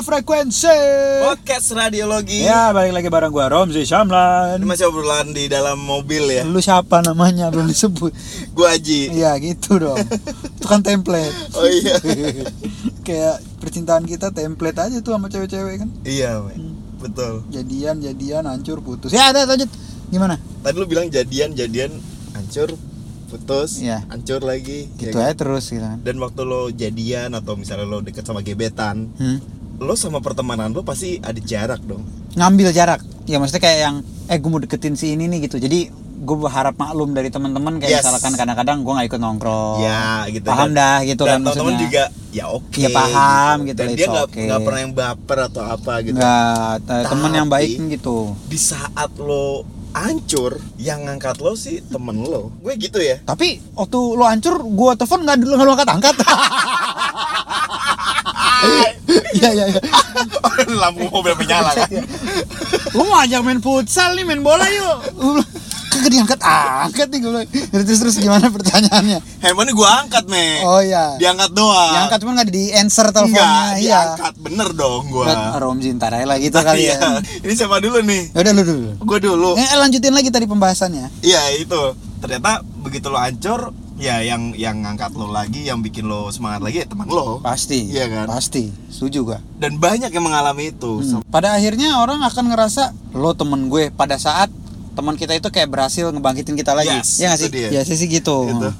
frekuensi. Podcast radiologi. Ya, balik lagi bareng gua Romzi Ini Syamlan. masih obrolan di dalam mobil ya. Lu siapa namanya belum disebut. Gua Aji. Iya, gitu dong. Itu kan template. Oh iya. Kayak percintaan kita template aja tuh sama cewek-cewek kan. iya, men. betul. Jadian, jadian, hancur, putus. Ya, ada lanjut. Gimana? Tadi lu bilang jadian, jadian, hancur, putus, Iya. hancur lagi. Gitu ya aja kan? terus gitu kan. Dan waktu lo jadian atau misalnya lo deket sama gebetan, Hmm. Lo sama pertemanan lo pasti ada jarak dong. ngambil jarak ya maksudnya kayak yang eh gue mau deketin si ini nih gitu jadi gue berharap maklum dari teman-teman kayak Yes. misalkan kadang-kadang gue nggak ikut nongkrong Ya, gitu paham dan- dah gitu dan kan maksudnya juga ya oke. Ya, paham gitu, Dan it's dia nggak okay. nggak pernah yang baper atau apa gitu. nggak eh, temen yang baik gitu Di saat lo hancur, yang ngangkat lo sih temen lo. Gue gitu ya. tapi waktu lo hancur gue telepon nggak dulu nggak lo angkat angkat Iya iya iya. Lampu mobil menyala kan. Lu mau ajak main futsal nih main bola yuk. Kagak diangkat angkat nih gue. Terus terus gimana pertanyaannya? Handphone gue angkat, me. Oh iya. Diangkat doang. Diangkat cuma nggak di answer Enggak, teleponnya. Iya. diangkat bener dong gue. Bet, Romzi ntar lah gitu kali ya. Ini siapa dulu nih? Ya udah lu dulu. Gue dulu. Eh, lanjutin lagi tadi pembahasannya. Iya itu. Ternyata begitu lo hancur, ya yang yang ngangkat lo lagi, yang bikin lo semangat lagi ya teman lo. Pasti. Iya kan? Pasti. Setuju gua. Dan banyak yang mengalami itu. Hmm. Pada akhirnya orang akan ngerasa lo temen gue pada saat teman kita itu kayak berhasil ngebangkitin kita lagi. Yes, ya itu sih? dia. Ya sih gitu. Itu.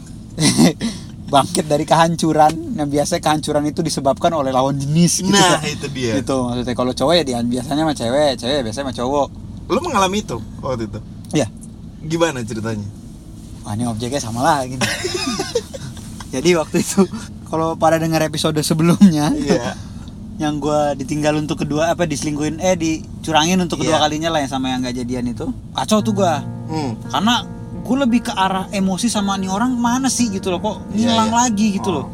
Bangkit dari kehancuran yang biasanya kehancuran itu disebabkan oleh lawan jenis gitu. Nah, itu dia. Gitu maksudnya kalau cowok ya dia biasanya sama cewek, cewek biasanya sama cowok. Lo mengalami itu waktu itu. Ya. Gimana ceritanya? Wah ini objeknya sama lah gini. Jadi waktu itu kalau pada dengar episode sebelumnya Iya. yang gua ditinggal untuk kedua apa diselingkuhin eh dicurangin untuk kedua Iya. kalinya lah yang sama yang gak jadian itu kacau tuh gua Hmm. karena gue lebih ke arah emosi sama nih orang mana sih gitu loh kok Iya, hilang iya. lagi gitu Oh. loh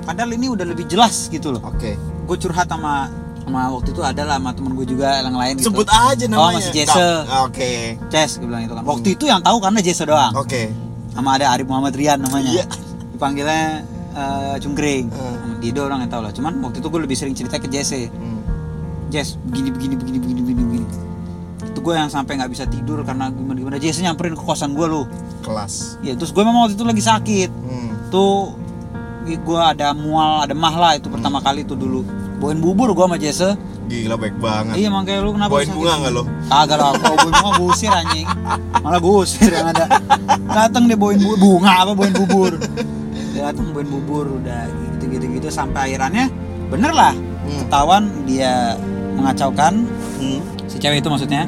padahal ini udah lebih jelas gitu loh Oke. gue curhat sama sama waktu itu ada lah sama temen gue juga yang lain gitu Sebut aja namanya. oh masih Jesse Oke. Ces gue bilang itu kan waktu itu yang tahu karena Jesse doang Oke. Sama ada Arif Muhammad Rian namanya. Iya. dipanggilnya eh, Cungkring Hmm. Sama Dido orang yang tahu lah. Cuman waktu itu gue lebih sering cerita ke Jesse. Hmm. Jess begini begini begini begini begini begini. Itu gue yang sampai nggak bisa tidur karena gimana gimana Jesse nyamperin ke kosan gue loh Kelas. ya terus gue memang waktu itu lagi sakit. Hmm. tuh gue ada mual ada mah lah itu pertama kali itu dulu. Bawain bubur gue sama Jesse Gila baik banget. iya emang kayak lu kenapa Bawain bunga nggak lo? kagak lah kalau bawain bunga gue usir anjing malah gue usir yang ada datang dia bawain bu- bunga apa bawain bubur dia datang bawain bubur udah gitu gitu sampai akhirannya bener lah Hmm. ketahuan dia mengacaukan Hmm. si cewek itu maksudnya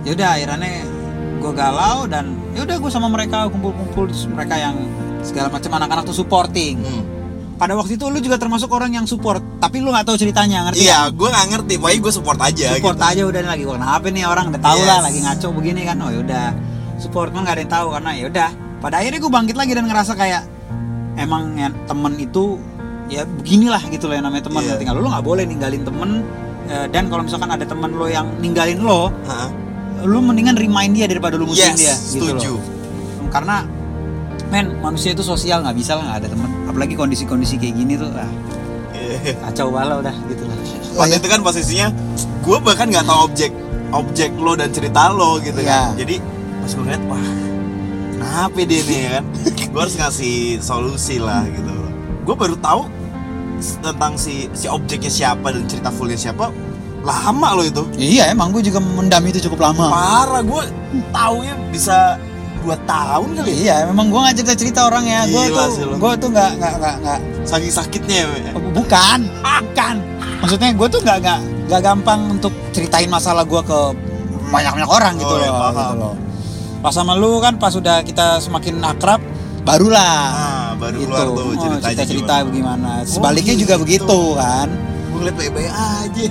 ya udah akhirnya gue galau dan ya udah gue sama mereka kumpul-kumpul mereka yang segala macam anak-anak tuh supporting Hmm. Pada waktu itu lu juga termasuk orang yang support tapi lu nggak tahu ceritanya ngerti Iya, gue nggak ngerti. Pokoknya gue support aja. support gitu. aja udah lagi wah kenapa nih orang udah tahu lah Yes. lagi ngaco begini kan oh yaudah support mah nggak ada yang tahu karena ya udah pada akhirnya gue bangkit lagi dan ngerasa kayak emang ya, temen itu ya beginilah gitu loh yang namanya teman Iya. tinggal lu nggak boleh ninggalin temen eh, dan kalau misalkan ada temen lo yang ninggalin lo Hah? lu mendingan remind dia daripada lu musuhin Yes, dia gitu setuju. loh karena men manusia itu sosial nggak bisa lah nggak ada temen apalagi kondisi-kondisi kayak gini tuh ah, kacau bala udah gitu lah Waktu itu kan posisinya gue bahkan nggak tahu objek objek lo dan cerita lo gitu Iya. kan. Jadi pas gue ngeliat wah kenapa dia nih ya kan? gue harus ngasih solusi lah gitu. Gue baru tahu tentang si si objeknya siapa dan cerita fullnya siapa lama lo itu. iya emang gue juga mendam itu cukup lama Parah gue taunya bisa dua tahun kali. ya. Iya, memang gua nggak cerita cerita orang ya. Sih tuh, gua tuh nggak nggak nggak nggak. Saking sakitnya. ya. Bukan, bukan. Maksudnya gua tuh nggak nggak nggak gampang untuk ceritain masalah gua ke banyak banyak orang gitu Oh, iya, loh. paham. Gitu loh. Pas sama lu kan, pas udah kita semakin akrab, barulah. Ah, baru gitu. keluar tuh Oh, ceritanya cerita-cerita gimana. bagaimana. Sebaliknya juga gitu. begitu kan. Gue ngeliat baik-baik aja.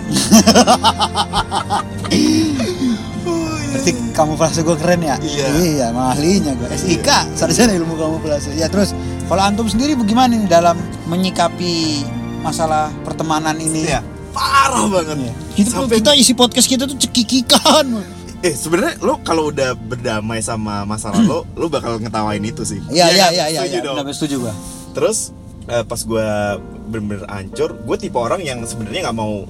Berarti kamuflase gue keren ya? Iya. Iya, emang ahlinya gue. SIK, sarjana ilmu kamuflase. Ya terus, kalau antum sendiri bagaimana nih dalam menyikapi masalah pertemanan ini? Iya, parah banget. Iya. Kita, Sampai kita isi podcast kita tuh cekikikan. eh sebenarnya lo kalau udah berdamai sama masalah lo, lo bakal ngetawain itu sih. Iya, iya, kan? iya, iya. Setuju iya. dong. Setuju gue. Terus eh, pas gue bener-bener hancur, gue tipe orang yang sebenarnya nggak mau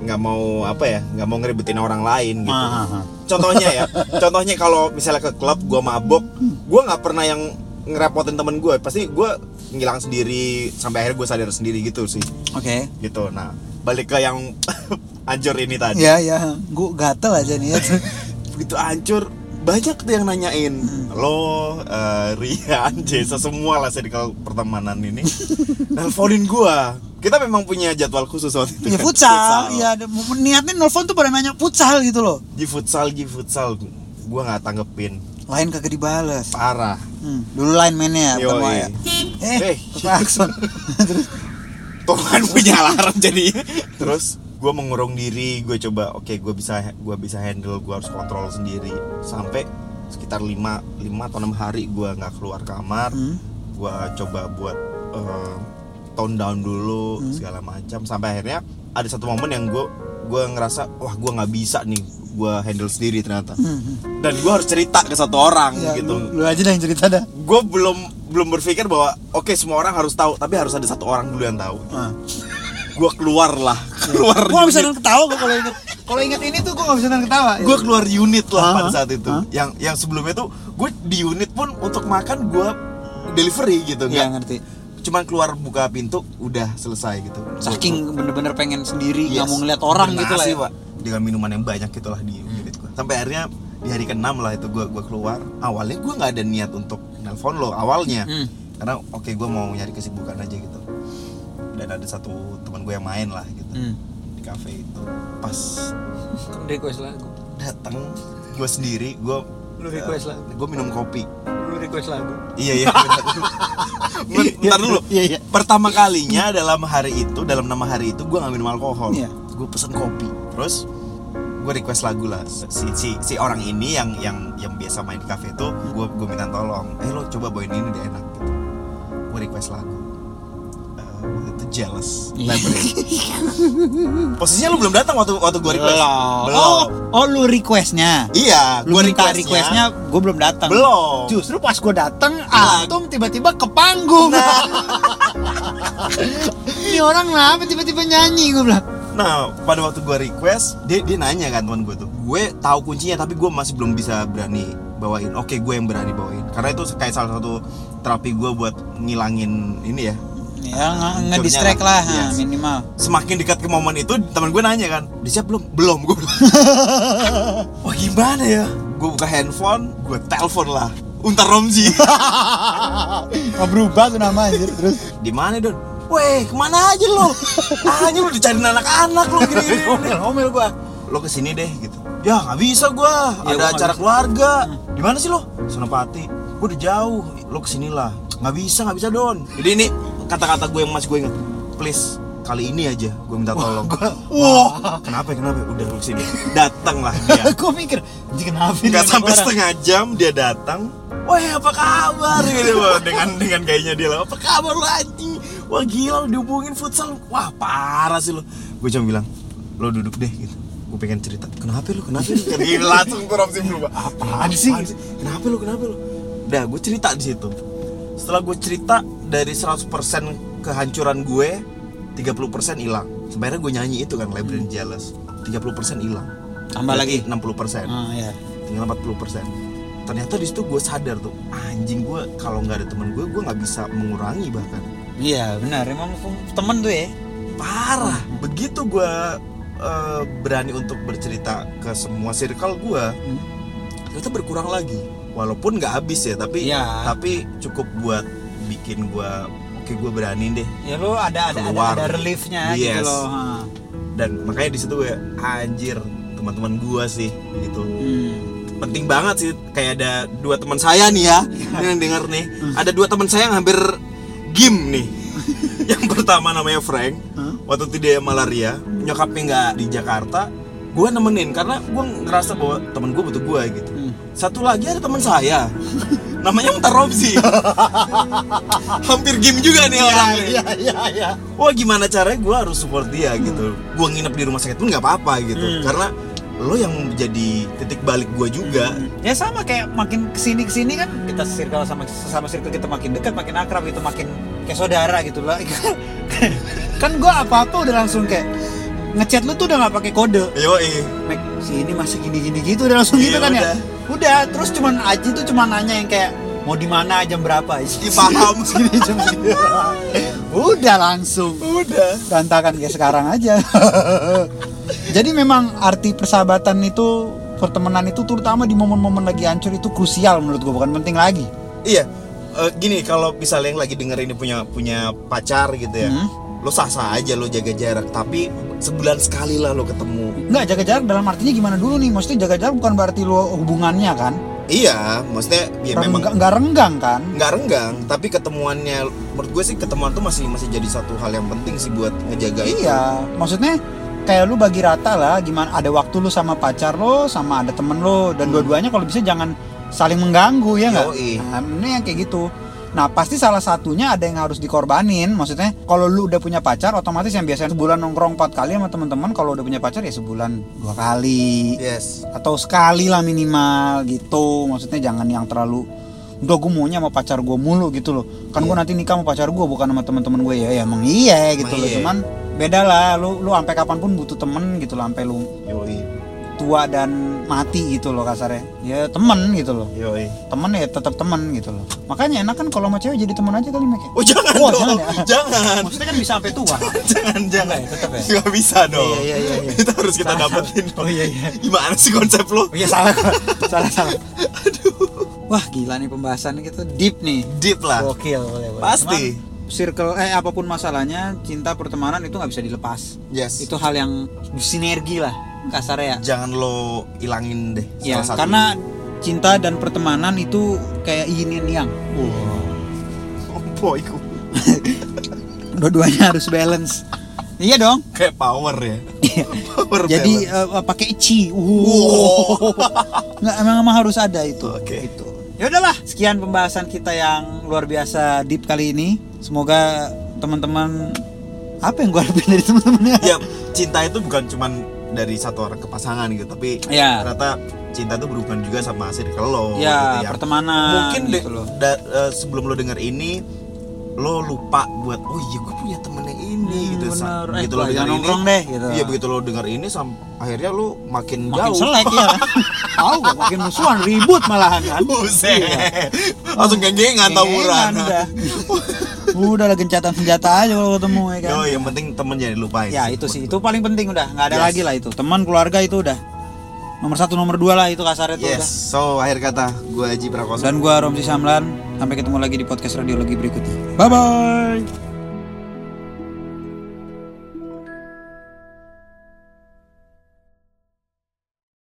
nggak mau apa ya nggak mau ngeribetin orang lain gitu. Ah, ah, ah. contohnya ya contohnya kalau misalnya ke klub gue mabok gue nggak pernah yang ngerepotin temen gue pasti gue ngilang sendiri sampai akhirnya gue sadar sendiri gitu sih. Oke. gitu. Nah balik ke yang hancur ini tadi. Ya ya, gua gatel aja nih ya. begitu hancur banyak tuh yang nanyain. Lo eh, Rian Jesa semua lah circle pertemanan ini. Nelfonin gua kita memang punya jadwal khusus waktu itu ya kan, futsal, ya ada- niatnya nelfon tuh pada nanya futsal gitu loh. di futsal di futsal gua nggak tanggepin Lain kagak dibales. parah Hmm, dulu lain mainnya ya, bukan waya. Eh, Eh. klakson. Terus tuh kan punya alarm jadi terus gue mengurung diri gue coba oke gue bisa gue bisa handle gue harus kontrol sendiri sampai sekitar 5 lima atau enam hari gue nggak keluar kamar Hmm. gue coba buat eh, tone down dulu Hmm. segala macam sampai akhirnya ada satu momen yang gue gue ngerasa wah gue nggak bisa nih gue handle sendiri ternyata hmm, hmm. dan gue harus cerita ke satu orang Ya, gitu lu, lu aja dah yang cerita dah. gue belum belum berpikir bahwa oke semua orang harus tahu tapi harus ada satu orang dulu yang tahu Ah. gue keluar lah keluar gak bisa nahan ketawa gua kalau inget kalau inget ini tuh gua gak bisa nahan ketawa. gue keluar unit lah Hah? pada saat itu Hah? yang yang sebelumnya tuh gue di unit pun untuk makan gue delivery gitu Iya nggak ngerti. Cuman keluar buka pintu udah selesai gitu Saking bener-bener pengen sendiri nggak Yes. mau ngeliat orang gitu lah. Bernasi, Ya. Pak. dengan minuman yang banyak gitulah di unit gue sampai akhirnya di hari ke-6 lah itu gue gua keluar awalnya gue nggak ada niat untuk nelpon lo awalnya Hmm. karena oke gue mau nyari kesibukan aja gitu dan ada satu teman gue yang main lah gitu Hmm. di cafe itu pas Request lagu. datang gue sendiri gue Lu request lagu. gue minum kopi request lagu. iya iya bentar dulu. Ben- bentar dulu Iya iya. pertama kalinya dalam hari itu dalam nama hari itu gue nggak minum alkohol Iya. gue pesen kopi terus gue request lagu lah si, si si orang ini yang yang yang biasa main di cafe itu gue gue minta tolong eh lo coba bawain ini deh enak gitu gue request lagu itu jealous Iya. Labyrinth. posisinya lu belum datang waktu waktu gue request Oh, oh lu requestnya. iya Lu gue minta requestnya, requestnya, gue belum datang. belum Justru pas gue datang, Nah. Antum tiba-tiba ke panggung. Nah. Ini orang kenapa tiba-tiba nyanyi gue bilang. Nah, pada waktu gue request, dia dia nanya kan teman gue tuh. Gue tahu kuncinya tapi gue masih belum bisa berani bawain. Oke, gue yang berani bawain. Karena itu kayak salah satu terapi gue buat ngilangin ini ya. Ya nge- Hancurnya ngedistract lah. lah, Yes. minimal. Semakin dekat ke momen itu, teman gue nanya kan, "Udah siap belum?" "Belum." Gue. Wah, gimana ya? Gue buka handphone, gue telepon lah. Untar Romzi. Nggak berubah tuh nama anjir terus. Di mana, Don? Weh, ke mana aja lo? Hanya lo dicariin anak-anak lo gini-gini. Ngomel gua. lo ke sini deh gitu ya nggak bisa gua Ya, ada gua nggak acara bisa. keluarga di mana sih lo Senopati gua udah jauh lo ke sini lah nggak bisa nggak bisa don jadi ini kata-kata gue yang masih gue inget please kali ini aja gue minta tolong. wah. kenapa kenapa? Udah lo ke sini. Datang lah dia. Gua mikir, kenapa nggak sampai orang? setengah jam dia datang. Wah apa kabar? Gitu dengan dengan gayanya dia lah. Apa kabar lo anjing? Wah gila lo dihubungin futsal. Wah parah sih lo gue cuma bilang lo duduk deh gitu. Gue pengen cerita kenapa lo kenapa lo Kan gini langsung tuh Ramzi berubah Apaan sih? kenapa lo kenapa lo udah gue cerita di situ. Setelah gue cerita dari 100% kehancuran gue 30% hilang sebenarnya gue nyanyi itu kan Labyrinth Jealous 30% hilang Tambah lagi. 60% Ah, ya. tinggal 40% ternyata di situ gue sadar tuh anjing gue kalau nggak ada temen gue gue nggak bisa mengurangi bahkan Iya, benar. Emang temen tuh ya. parah begitu gue eh, berani untuk bercerita ke semua circle gue Hmm. ternyata berkurang lagi walaupun nggak habis ya tapi Iya. tapi cukup buat bikin gue oke gue berani deh Ya lu ada ada ada, Keluar. ada reliefnya gitu Yes. loh. ha. dan makanya di situ gue anjir teman-teman gue sih gitu Hmm. penting banget sih kayak ada dua teman saya nih ya yang denger nih ada dua teman saya yang hampir game nih yang pertama namanya Frank waktu itu dia malaria nyokapnya nggak di Jakarta gue nemenin karena gue ngerasa bahwa temen gue butuh gue gitu Hmm. satu lagi ada teman saya namanya Mutar Robzi hampir game juga nih orang ini. Iya, iya, iya. wah gimana caranya gue harus support dia gitu gue nginep di rumah sakit pun nggak apa-apa gitu Hmm. karena lo yang menjadi titik balik gue juga Ya sama kayak makin ke sini ke sini kan kita circle sama sama circle kita makin dekat makin akrab gitu makin kayak saudara gitu lah. kan gua apa apa udah langsung kayak ngechat lu tuh udah nggak pakai kode Yoi. Mek, si ini masih gini-gini gitu udah langsung gitu Iya, kan ya udah. terus cuman Aji tuh cuma nanya yang kayak mau di mana jam berapa Ih, paham. segini jam segini udah langsung Udah. berantakan kayak sekarang aja jadi memang arti persahabatan itu pertemanan itu terutama di momen-momen lagi hancur itu krusial menurut gua bukan penting lagi Iya. eh, gini kalau misalnya yang lagi denger ini punya punya pacar gitu ya. Hmm. Lo sah-sah aja lo jaga jarak, tapi sebulan sekali lah lo ketemu. Nggak jaga jarak dalam artinya gimana dulu nih maksudnya jaga jarak bukan berarti lo hubungannya kan Iya, maksudnya ya memang Rengga- nggak renggang kan nggak renggang, tapi ketemuannya menurut gue sih ketemuan tuh masih masih jadi satu hal yang penting sih buat ngejaga itu. Iya, maksudnya kayak lu bagi rata lah gimana ada waktu lu sama pacar lo sama ada temen lo dan dua-duanya kalau bisa jangan saling mengganggu ya nggak? Yoi. Nah, ini yang kayak gitu. Nah pasti salah satunya ada yang harus dikorbanin. Maksudnya kalau lu udah punya pacar, otomatis yang biasanya sebulan nongkrong empat kali sama teman-teman, kalau udah punya pacar ya sebulan dua kali Yes. atau sekali lah minimal gitu. Maksudnya jangan yang terlalu udah gue maunya sama pacar gue mulu gitu loh kan gue nanti nikah sama pacar gue bukan sama teman-teman gue ya ya emang iya gitu Emang loh iya. cuman beda lah lu lu sampai kapan pun butuh temen gitu loh sampai lu Yoi. Tua dan mati gitu loh kasarnya ya temen gitu loh Yoi. temen ya tetap temen gitu loh makanya enak kan kalau sama cewek jadi temen aja kali Mek ya? Oh jangan Oh, dong, jangan ya? jangan, maksudnya kan bisa sampai tua jangan, jangan, ya, tetap ya? Nggak bisa dong. Iya, iya, iya. Itu harus kita Salah. dapetin. dong. Oh, iya, iya. Gimana sih konsep lo? oh iya salah salah salah wah gila nih pembahasan kita deep nih Deep lah. Gokil boleh, boleh. Pasti. Cuman, circle eh apa pun masalahnya cinta pertemanan itu nggak bisa dilepas Yes. itu hal yang sinergi lah kasarnya ya Jangan lo ilangin deh. ya satu. karena cinta dan pertemanan itu kayak yin dan yang Oh, boyku. dua-duanya harus balance iya dong Kayak power ya. power jadi balance. eh, pakai chi Wow. wow. nggak emang, emang harus ada itu Oke. itu ya udahlah sekian pembahasan kita yang luar biasa deep kali ini semoga teman-teman apa yang gue harapin dari teman-temannya ya cinta itu bukan cuman dari satu orang ke pasangan gitu, tapi ya ternyata cinta itu berhubungan juga sama circle lo. ya gitu ya. pertemanan Mungkin deh, gitu loh da- eh, sebelum lo denger ini lo lupa buat oh iya gue punya temen yang ini Hmm, gitu bener. Eh, lo denger ini nongkrong deh, gitu. iya begitu lo denger ini sam akhirnya lo makin, makin jauh selek ya tahu gak makin musuhan ribut malahan kan Buset. Iya. langsung geng-gengan tawuran udah udah lah gencatan senjata aja kalau ketemu ya kan? Yo, yang penting temen jangan lupain ya itu sih. Itu paling penting udah. Nggak ada Yes. lagi lah itu. Teman keluarga itu udah. Nomor satu nomor dua lah itu kasarnya tuh yes. udah. So akhir kata gue Haji Prakoso. Dan gua Romsi Samlan. Sampai ketemu lagi di podcast radiologi berikutnya. Bye bye